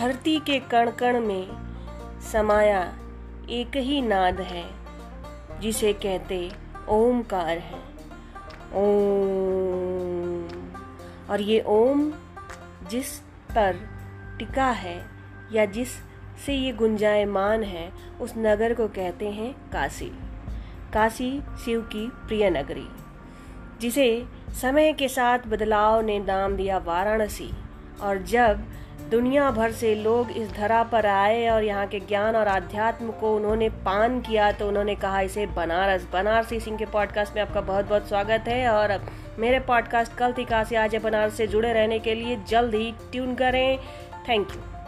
धरती के कण कण में समाया एक ही नाद है, जिसे कहते ओमकार है। ओम। और ये ओम जिस पर टिका है या जिस से ये गुंजायमान है, उस नगर को कहते हैं काशी। काशी शिव की प्रिय नगरी, जिसे समय के साथ बदलाव ने नाम दिया वाराणसी। और जब दुनिया भर से लोग इस धरा पर आए और यहाँ के ज्ञान और आध्यात्म को उन्होंने पान किया तो उन्होंने कहा इसे बनारस। बनारसी सिंह के पॉडकास्ट में आपका बहुत बहुत स्वागत है और मेरे पॉडकास्ट कल थी से आज बनारस से जुड़े रहने के लिए जल्द ही ट्यून करें। Thank you